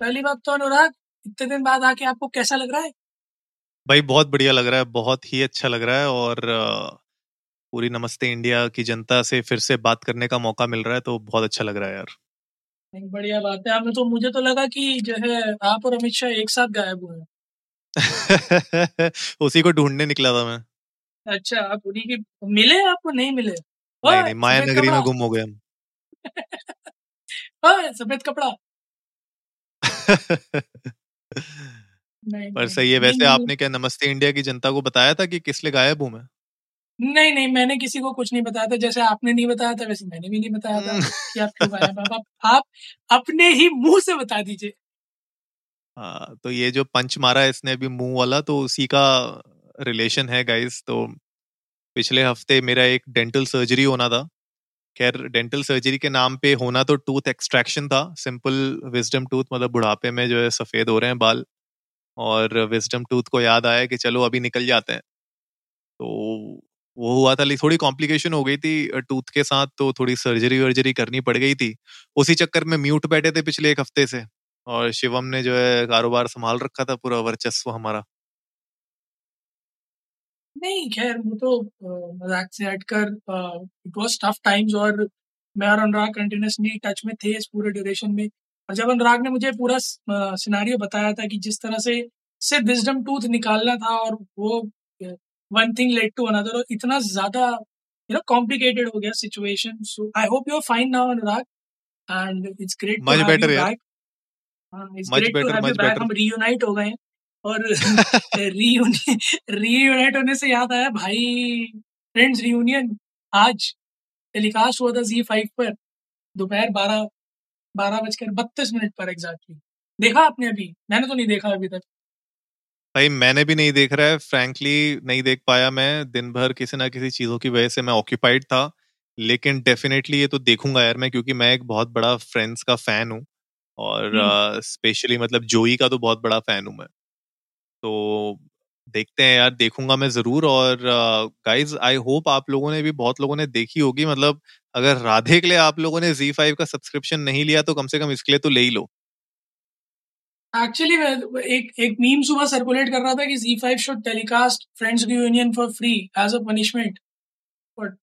पहली बात तो अनुराग इतने दिन बाद आके आपको कैसा लग रहा है? भाई बहुत बढ़िया लग रहा है बहुत ही अच्छा लग रहा है और पूरी नमस्ते इंडिया की जनता से फिर से बात करने का मौका मिल रहा है तो बहुत अच्छा लग रहा है यार। नहीं, बढ़िया बात है। हमें तो मुझे तो लगा कि जो है आप और अमित शाह एक साथ गायब हुए उसी को ढूँढने निकला था मैं। अच्छा आप उन्हीं की मिले आपको? नहीं मिले। नहीं नहीं माया नगरी में गुम हो गए हम। सफ़ेद कपड़ा? पर सही है वैसे आपने क्या नमस्ते इंडिया की जनता को बताया था कि किस लिए गायब हूँ मैं? नहीं नहीं मैंने किसी को कुछ नहीं बताया था जैसे आपने नहीं बताया था वैसे मैंने भी नहीं बताया था कि आप क्यों गायब हैं। आप आप अपने ही मुँह से बता दीजिए। हाँ तो ये जो पंच मारा है इसने अभी मुँह वाला तो उसी का रिलेशन है गाइस तो पिछले हफ़्ते मेरा एक डेंटल सर्जरी होना था। खैर डेंटल सर्जरी के नाम पे होना तो टूथ एक्सट्रैक्शन था। सिंपल विजडम टूथ मतलब बुढ़ापे में जो है सफ़ेद हो रहे हैं बाल। और विजडम टूथ को याद आया कि चलो अभी निकल जाते हैं। तो वो हुआ था लेकिन थोड़ी कॉम्प्लिकेशन हो गई थी टूथ के साथ तो थोड़ी सर्जरी वर्जरी करनी पड़ गई थी। उसी चक्कर में म्यूट बैठे थे पिछले एक हफ़्ते से। और शिवम ने जो है कारोबार संभाल रखा था, पूरा वर्चस्व हमारा। नहीं खैर वो तो अ, मज़ाक से हटकर इट वाज टफ टाइम्स और मैं और अनुराग कंटिन्यूसली टच में थे इस पूरे ड्यूरेशन में। और जब अनुराग ने मुझे पूरा सिनारियो बताया था कि जिस तरह से सिर्फ़ विजडम टूथ निकालना था और वो one thing led to another और इतना ज़्यादा यू नो कॉम्प्लिकेटेड हो गया situation so I hope you are fine now Anurag and it's great to much have better यार। Back it's much great to better have you much back better हम reunite हो गए हैं। और reunite होने से याद आया भाई फ्रेंड्स रियूनियन आज टेलीकास्ट हुआ था जी फाइव पर दोपहर बारह बारह बजकर बत्तीस मिनट पर एग्जैक्टली देखा आपने अभी? मैंने तो नहीं देखा अभी तक। भाई मैंने भी नहीं देख रहा है फ्रैंकली नहीं देख पाया मैं दिन भर किसी ना किसी चीज़ों की वजह से मैं ऑक्यूपाइड था लेकिन डेफिनेटली ये तो देखूँगा यार मैं क्योंकि मैं एक बहुत बड़ा फ्रेंड्स का फ़ैन हूँ और हम्म। स्पेशली मतलब जोई का तो बहुत बड़ा फ़ैन हूँ मैं। तो देखते हैं यार देखूँगा मैं ज़रूर और गाइज़ आई होप आप लोगों ने भी बहुत लोगों ने देखी होगी। मतलब अगर राधे के लिए आप लोगों ने जी फाइव का सब्सक्रिप्शन नहीं लिया तो कम से कम इसके लिए तो ले ही लो। एक्चुअली मैं एक एक मीम सुबह सर्कुलेट कर रहा था कि Zee five should telecast Friends reunion for free as a punishment but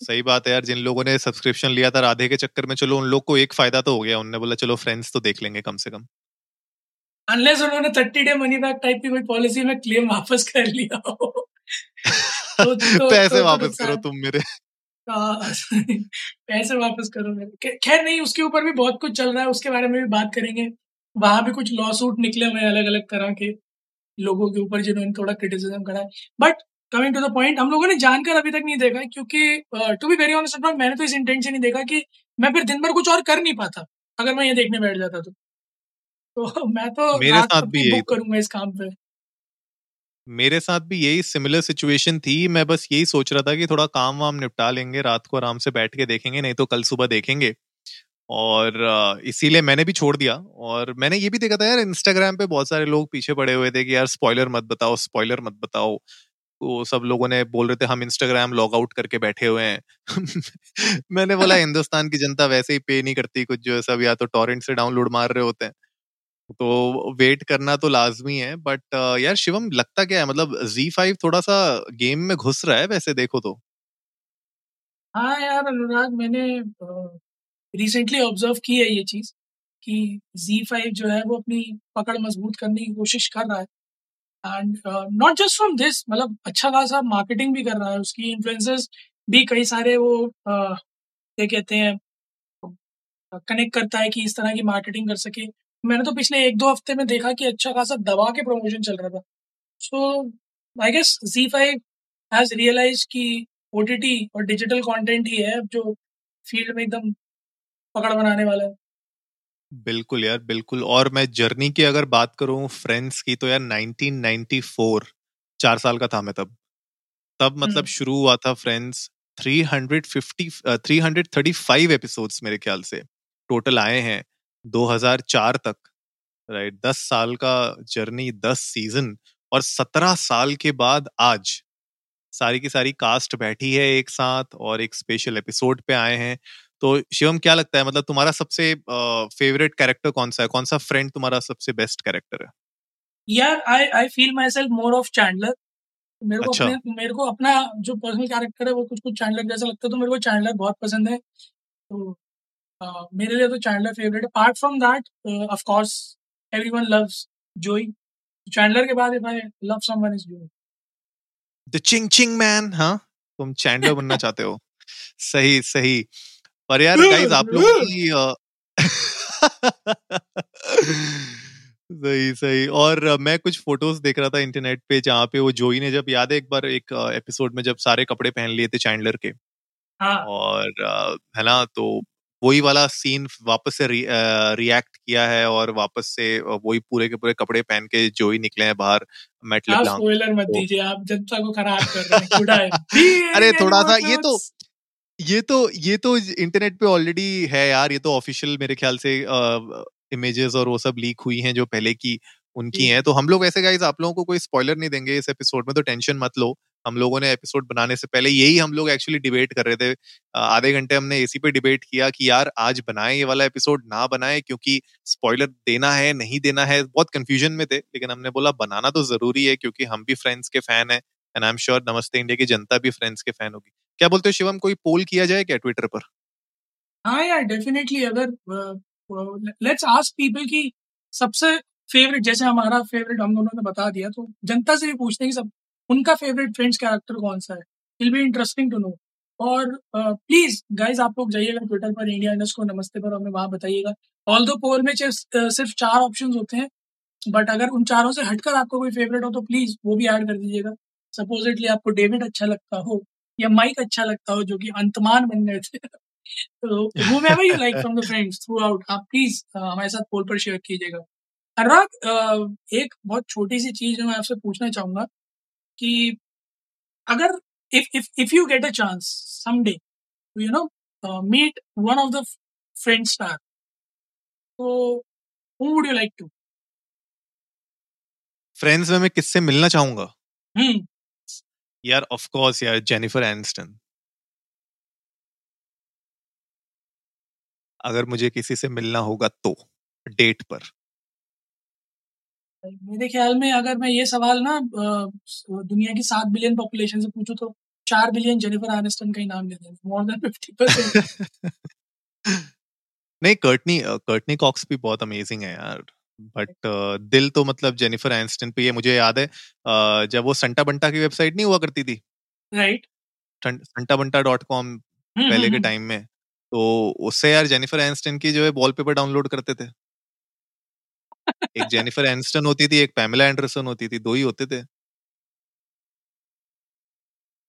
सही बात है यार जिन लोगों ने सब्सक्रिप्शन लिया था राधे के चक्कर में चलो उन लोग को एक फ़ायदा तो हो गया उनने बोला चलो फ्रेंड्स तो देख लेंगे कम से कम। अनलेस उन्होंने thirty day money back type की कोई पॉलिसी में क्लेम वापस कर लिया हो। तो तो पैसे तो तो वापस करो तुम मेरे। हाँ, पैसे वापस करो मेरे। खैर नहीं उसके ऊपर भी बहुत कुछ चल रहा है उसके बारे में भी बात करेंगे। वहाँ भी कुछ लॉ सूट निकले हुए अलग अलग तरह के लोगों के ऊपर जिन्होंने थोड़ा क्रिटिसिज्म करा है। But coming to the point हम लोगों ने जानकर अभी तक नहीं देखा क्योंकि टू बी वेरी ऑनेस्ट मैंने तो इस इंटेंट से नहीं देखा कि मैं फिर दिन भर कुछ और कर नहीं पाता अगर मैं ये देखने बैठ जाता तो। तो मैं तो मेरे साथ भी यही करूँगा इस काम पे। मेरे साथ भी यही सिमिलर सिचुएशन थी। मैं बस यही सोच रहा था कि थोड़ा काम वाम निपटा लेंगे रात को आराम से बैठ के देखेंगे नहीं तो कल सुबह देखेंगे। और इसीलिए मैंने भी छोड़ दिया। और मैंने ये भी देखा था यार इंस्टाग्राम पे बहुत सारे लोग पीछे पड़े हुए थे कि यार स्पॉइलर मत बताओ स्पॉइलर मत बताओ। तो सब लोगों ने बोल रहे थे हम इंस्टाग्राम लॉग आउट करके बैठे हुए हैं। मैंने बोला हिंदुस्तान की जनता वैसे ही पे नहीं करती कुछ जो है सब या तो टॉरेंट से डाउनलोड मार रहे होते हैं। तो वेट करना तो लाजमी है बट यार शिवम लगता क्या है? मतलब जी फाइव थोड़ा सा गेम में घुस रहा है वैसे देखो तो। हाँ यार अनुराग मैंने रिसेंटली ऑब्ज़र्व की है ये चीज़ कि Z5 जो है वो अपनी पकड़ मज़बूत करने की कोशिश कर रहा है। And not just from this मतलब अच्छा खासा मार्केटिंग भी कर रहा है। उसकी इन्फ्लुएंसर्स भी कई सारे वो uh, क्या कहते हैं कनेक्ट करता है कि इस तरह की मार्केटिंग कर सके। मैंने तो पिछले एक दो हफ़्ते में देखा कि अच्छा खासा दबा के प्रमोशन चल रहा था। So I guess Zee five has realise कि ओ और डिजिटल कंटेंट ही है जो फ़ील्ड में एकदम पकड़ बनाने वाला है। बिल्कुल यार बिल्कुल। और मैं जर्नी की अगर बात करूँ फ्रेंड्स की तो यार 1994 चार साल का था मैं तब। तब मतलब हम्म। शुरू हुआ था फ्रेंड्स 350 अ, 335 एपिसोड्स मेरे ख्याल से। टोटल आए हैं। 2004 तक राइट 10 साल का जर्नी 10 सीज़न और 17 साल के बाद आज सारी की सारी कास्ट बैठी है एक साथ और एक स्पेशल एपिसोड पे आए हैं। तो शिवम क्या लगता है मतलब तुम्हारा सबसे फेवरेट कैरेक्टर कौन सा है? कौन सा फ्रेंड तुम्हारा सबसे बेस्ट कैरेक्टर है? यार I I feel my self more of Chandler मेरे को अच्छा। अपने मेरे को अपना जो पर्सनल कैरेक्टर है वो कुछ कुछ चैंडलर जैसा लगता है तो मेरे को चैंडलर बहुत पसंद है। तो मेरे लिए तो चैंडलर फेवरेट है। Apart from that of course everyone loves Joey Chandler के बाद if I love someone is Joey the ching ching man हाँ? तुम चैंडलर बनना चाहते हो। सही सही। पर यार गाइस आप लोगों की सही सही। और मैं कुछ फ़ोटोज़ देख रहा था इंटरनेट पे जहाँ पे वो जोई ने जब याद है एक बार एक एपिसोड में जब सारे कपड़े पहन लिए थे चैंडलर के? हाँ। और है ना तो वही वाला सीन वापस से रि, रिएक्ट किया है और वापस से वही पूरे के पूरे कपड़े पहन के जो ही निकले हैं बाहर मेट आप स्पॉइलर मत तो- दीजिए आप जनता को खराब कर रहे हैं अरे थोड़ा सा ये तो ये तो ये तो इंटरनेट पे ऑलरेडी है यार ये तो ऑफिशियल मेरे ख्याल से इमेजेस और वो सब लीक हुई हैं जो पहले की उनकी। हैं। तो हम लोग ऐसे गाइस आप लोगों को कोई स्पॉइलर नहीं देंगे इस एपिसोड में तो टेंशन मत लो। हम लोगों ने एपिसोड बनाने से पहले यही हम लोग एक्चुअली डिबेट कर रहे थे। आधे घंटे हमने इसी पे डिबेट किया कि यार, आज बनाए ये वाला एपिसोड ना बनाए, क्योंकि स्पॉइलर देना है, नहीं देना है, बहुत कंफ्यूजन में थे, लेकिन हमने बोला बनाना तो ज़रूरी है, क्योंकि हम भी फ्रेंड्स के फ़ैन हैं एंड आई एम श्योर नमस्ते इंडिया की जनता भी फ्रेंड्स के फ़ैन होगी। क्या बोलते हो शिवम, कोई पोल किया जाए क्या ट्विटर पर? हाँ यार डेफिनेटली अगर लेट्स आस्क पीपल की सबसे फेवरेट जैसे हमारा फेवरेट हम दोनों ने बता दिया तो जनता से भी पूछते हैं कि सब उनका फेवरेट फ्रेंड्स कैरेक्टर कौन सा है? Will be interesting to know और प्लीज़ गाइज़ आप लोग जाइएगा ट्विटर पर इंडिया इंडस्ट को नमस्ते पर, हमें वहाँ बताइएगा। ऑल दो पोल में सिर्फ़ चार ऑप्शन होते हैं बट अगर उन चारों से हटकर आपको कोई फेवरेट हो तो प्लीज़ वो भी ऐड कर दीजिएगा। सपोजिटली आपको डेविड अच्छा लगता हो, या माइक अच्छा लगता हो, जो कि अंतमान बन गए थे। तो whomever you like from the friends throughout? आप प्लीज़ हमारे साथ पोल पर शेयर कीजिएगा। अनुराग एक बहुत छोटी सी चीज़ जो मैं आपसे पूछना चाहूँगा। कि अगर if if if you get a chance someday you know meet one of the friend star तो who would you like to? Friends में मैं किससे मिलना चाहूँगा? हम्म। यार ऑफ़ कोर्स यार जेनिफर एनिस्टन अगर मुझे किसी से मिलना होगा तो डेट पर। मेरे ख्याल में अगर मैं ये सवाल ना दुनिया की सात बिलियन पॉपुलेशन से पूछूँ तो चार बिलियन जेनिफर एनिस्टन का ही नाम ले देंगे मोर देन फिफ्टी परसेंट नहीं कर्टनी कर्टनी कॉक्स भी बहुत अमेजिंग है यार बट दिल तो मतलब जेनिफर एनिस्टन पे ये मुझे याद है अ, जब वो संटा बंटा की वेबसाइट नहीं हुआ करती थी? Right Santa Banta dot com पहले के टाइम में तो उससे यार जेनिफर एनिस्टन की जो है वॉलपेपर डाउनलोड करते थे। एक जेनिफर एनिस्टन होती थी एक पैमिला एंडरसन होती थी दो ही होते थे।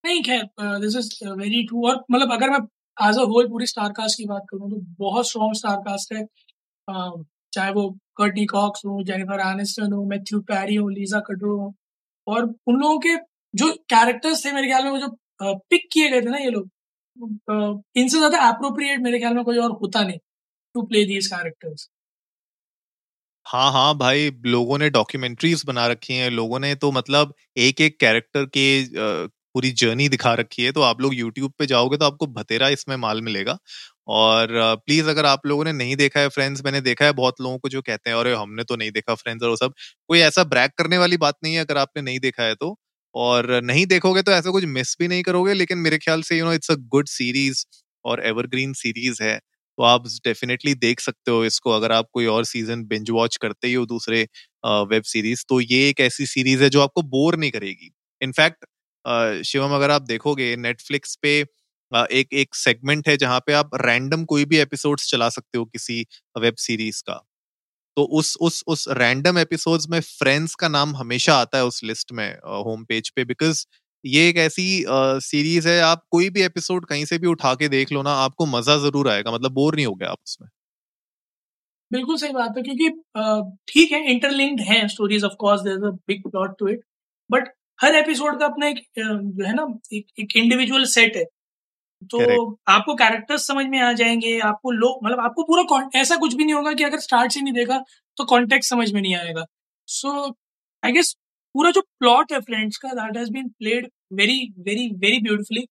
नहीं खैर दिस इज़ वेरी ट्रू और मतलब अगर मैं एज अ होल पूरी स्टार कास्ट की बात करूँ तो बहुत स्ट्रॉन्ग स्टार कास्ट है। अ, चाहे वो कर्टी कॉक्स हो जेनिफर एनिस्टन हो मैथ्यू पैरी हो लीजा कड्रो हो और उन लोगों के जो कैरेक्टर्स थे मेरे ख्याल में वो जो पिक किए गए थे ना ये लोग इनसे ज़्यादा अप्रोप्रिएट मेरे ख्याल में कोई और होता नहीं टू प्ले दीज कैरेक्टर्स हाँ हाँ भाई, लोगों ने डॉक्यूमेंट्रीज बना रखी हैं। लोगों ने तो मतलब एक एक कैरेक्टर के पूरी जर्नी दिखा रखी है। तो आप लोग यूट्यूब पे जाओगे तो आपको भतेरा इसमें माल मिलेगा। और प्लीज़ अगर आप लोगों ने नहीं देखा है फ्रेंड्स मैंने देखा है बहुत लोगों को जो कहते हैं, अरे, हमने तो नहीं देखा फ्रेंड्स और वो सब। कोई ऐसा ब्रैक करने वाली बात नहीं है अगर आपने नहीं देखा है तो। और नहीं देखोगे तो ऐसा कुछ मिस भी नहीं करोगे, लेकिन मेरे ख्याल से you know it's a good series और एवरग्रीन सीरीज़ है। तो आप डेफिनेटली देख सकते हो इसको, अगर आप कोई और सीज़न बिंज वॉच करते ही हो दूसरे वेब सीरीज़ तो ये एक ऐसी सीरीज़ है जो आपको बोर नहीं करेगी। इनफैक्ट शिवम, अगर आप देखोगे नेटफ्लिक्स पे एक एक सेगमेंट है जहाँ पे आप रैंडम कोई भी एपिसोड्स चला सकते हो किसी वेब सीरीज़ का। तो उस उस उस रैंडम एपिसोड्स में फ्रेंड्स का नाम हमेशा आता है उस लिस्ट में होम पेज पे बिकॉज़ ये एक ऐसी सीरीज़ है आप कोई भी एपिसोड कहीं से भी उठा के देख लो ना आपको मज़ा ज़रूर आएगा मतलब बोर नहीं हो गया आप उसमें। बिल्कुल सही बात है क्योंकि ठीक है इंटरलिंक्ड है stories of course there is a big plot to it but her episode का अपना एक जो है ना एक, एक इंडिविजुअल सेट है। तो Correct. आपको कैरेक्टर्स समझ में आ जाएँगे आपको लोग मतलब आपको पूरा ऐसा कुछ भी नहीं होगा कि अगर स्टार्ट से नहीं देखा तो कॉन्टेक्ट समझ में नहीं आएगा। सो आई गेस पूरा जो प्लॉट है फ्रेंड्स का that has been played very very very beautifully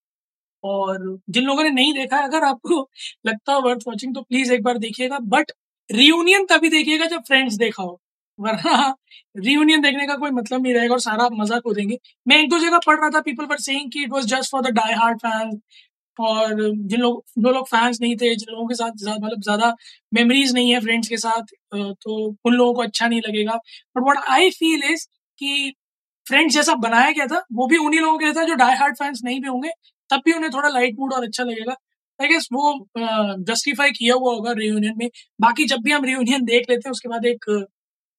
और जिन लोगों ने नहीं देखा है, अगर आपको लगता हो वर्थ वॉचिंग तो प्लीज़ एक बार देखिएगा। बट रियूनियन तभी देखिएगा जब फ्रेंड्स देखा हो। वरना रियूनियन देखने का कोई मतलब नहीं रहेगा और सारा मज़ा को देंगे मैं एक दो जगह पढ़ रहा था पीपल वर सेइंग कि it was just for the die hard fans और जिन लोग, जो लोग फैंस नहीं थे, जिन लोगों के साथ मतलब ज़्यादा मेमोरीज नहीं है फ्रेंड्स के साथ तो उन लोगों को अच्छा नहीं लगेगा। But what I feel is कि फ्रेंड्स जैसा बनाया गया था, वो भी उन्हीं लोगों के था जो डाई हार्ड फैंस नहीं भी होंगे, तब भी उन्हें थोड़ा लाइट मूड और अच्छा लगेगा। आई गेस वो जस्टिफाई किया हुआ होगा रियूनियन में। बाकी जब भी हम रियूनियन देख लेते हैं, उसके बाद एक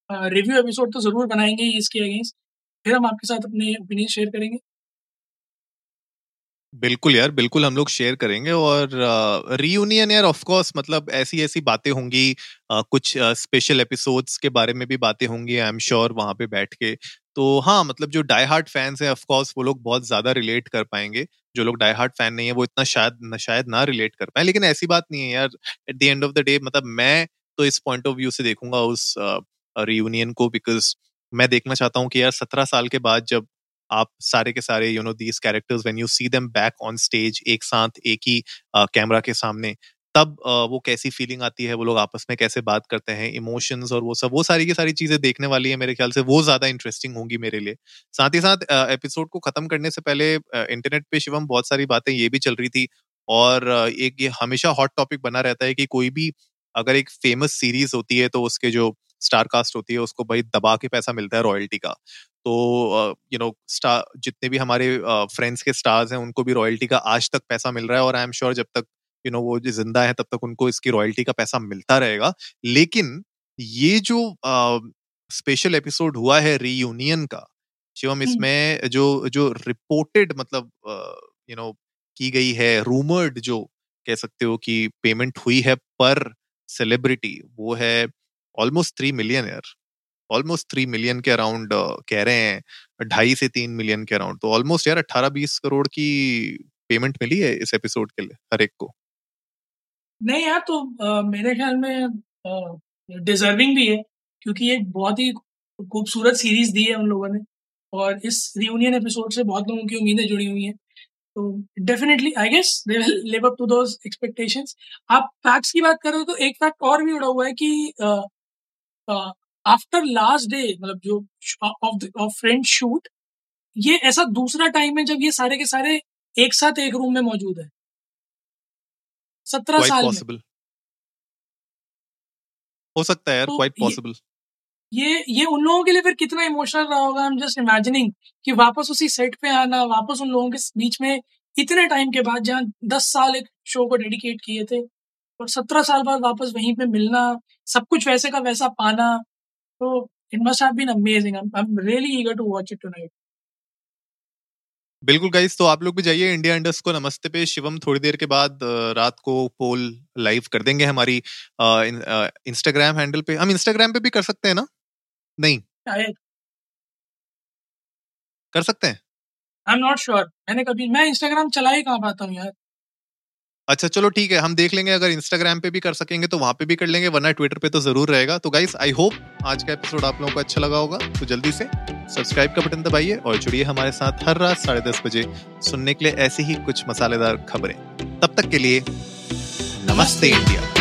रिव्यू एपिसोड तो ज़रूर बनाएँगे इसके अगेंस्ट फिर हम आपके साथ अपने ओपिनियन शेयर करेंगे। बिल्कुल यार बिल्कुल हम लोग शेयर करेंगे और रीयूनियन यार ऑफ़ कोर्स मतलब ऐसी ऐसी बातें होंगी कुछ स्पेशल एपिसोड्स के बारे में भी बातें होंगी आई एम श्योर वहाँ पे बैठ के। तो हाँ मतलब जो डाई हार्ट फैंस है ऑफ़ कोर्स वो लोग बहुत ज़्यादा रिलेट कर पाएँगे। जो लोग डाई हार्ट फ़ैन नहीं है वो इतना शायद न, शायद ना रिलेट कर पाए लेकिन ऐसी बात नहीं है यार। At the end of the day मतलब मैं तो इस पॉइंट ऑफ़ व्यू से देखूँगा उस रियूनियन को बिकॉज़ मैं देखना चाहता हूँ कि यार सत्रह साल के बाद जब आप सारे के सारे you know these characters when you see them back on stage एक साथ, एक ही कैमरा के सामने, तब वो कैसी फीलिंग आती है, वो लोग आपस में कैसे बात करते हैं इमोशंस और वो सब, वो सारी की सारी चीज़ें देखने वाली है मेरे ख्याल से, वो ज़्यादा इंटरेस्टिंग होंगी मेरे लिए। साथ ही साथ एपिसोड को खत्म करने से पहले इंटरनेट पे शिवम बहुत सारी बातें ये भी चल रही थी, और एक ये हमेशा हॉट टॉपिक बना रहता है कि कोई भी अगर एक फ़ेमस सीरीज़ होती है तो उसके जो स्टार कास्ट होती है, उसको भाई दबा के पैसा मिलता है रॉयल्टी का। तो यू नो स्टार जितने भी हमारे फ्रेंड्स के स्टार्स हैं उनको भी रॉयल्टी का आज तक पैसा मिल रहा है और आई एम श्योर जब तक यू you नो know, वो ज़िंदा है तब तक उनको इसकी रॉयल्टी का पैसा मिलता रहेगा। लेकिन ये जो स्पेशल एपिसोड हुआ है रीयूनियन का शिवम इसमें जो जो रिपोर्टेड मतलब यू नो की गई है रूमर्ड जो कह सकते हो कि पेमेंट हुई है पर सेलिब्रिटी वो है almost three million almost three million के अराउंड uh, कह रहे हैं ढाई से तीन मिलियन के अराउंड तो ऑलमोस्ट यार अट्ठारह बीस करोड़ की पेमेंट मिली है इस एपिसोड के लिए हर एक को? नहीं यार तो आ, मेरे ख्याल में डिजर्विंग भी है क्योंकि एक बहुत ही खूबसूरत सीरीज़ दी है उन लोगों ने और इस रियूनियन एपिसोड से बहुत लोगों की उम्मीदें जुड़ी हुई हैं। तो definitely I guess they will live up to those expectations आप फैक्ट्स की बात कर रहे हो तो एक फैक्ट और भी उड़ा हुआ है कि आफ्टर लास्ट डे मतलब जो ऑफ़ ऑफ़ फ्रेंड शूट ये ऐसा दूसरा टाइम है जब ये सारे के सारे एक साथ एक रूम में मौजूद है। सत्रह साल में। हो सकता है यार क्वाइट तो पॉसिबल ये ये उन लोगों के लिए फिर कितना इमोशनल रहा होगा आई एम जस्ट इमेजिनिंग कि वापस उसी सेट पे आना वापस उन लोगों के बीच में इतने टाइम के बाद जहाँ दस साल एक शो को डेडिकेट किए थे और सत्रह साल बाद वापस वहीं पे मिलना सब कुछ वैसे का वैसा पाना तो it must have been amazing I am really eager to watch it tonight बिल्कुल गाइस तो आप लोग भी जाइए इंडिया इंडस को नमस्ते पे। शिवम थोड़ी देर के बाद रात को पोल लाइव कर देंगे हमारी इंस्टाग्राम हैंडल पे। हम इंस्टाग्राम पे भी कर सकते हैं ना? नहीं? कर सकते हैं? आई एम नॉट श्योर मैंने कभी मैं इंस्टाग्राम चला ही कहाँ पाता हूँ यार? अच्छा चलो ठीक है, हम देख लेंगे, अगर इंस्टाग्राम पे भी कर सकेंगे तो वहाँ पे भी कर लेंगे, वरना ट्विटर पे तो ज़रूर रहेगा। तो गाइस आई होप आज का एपिसोड आप लोगों को अच्छा लगा होगा तो जल्दी से सब्सक्राइब का बटन दबाइए और जुड़िए हमारे साथ हर रात साढ़े दस बजे सुनने के लिए ऐसी ही कुछ मसालेदार खबरें। तब तक के लिए नमस्ते इंडिया।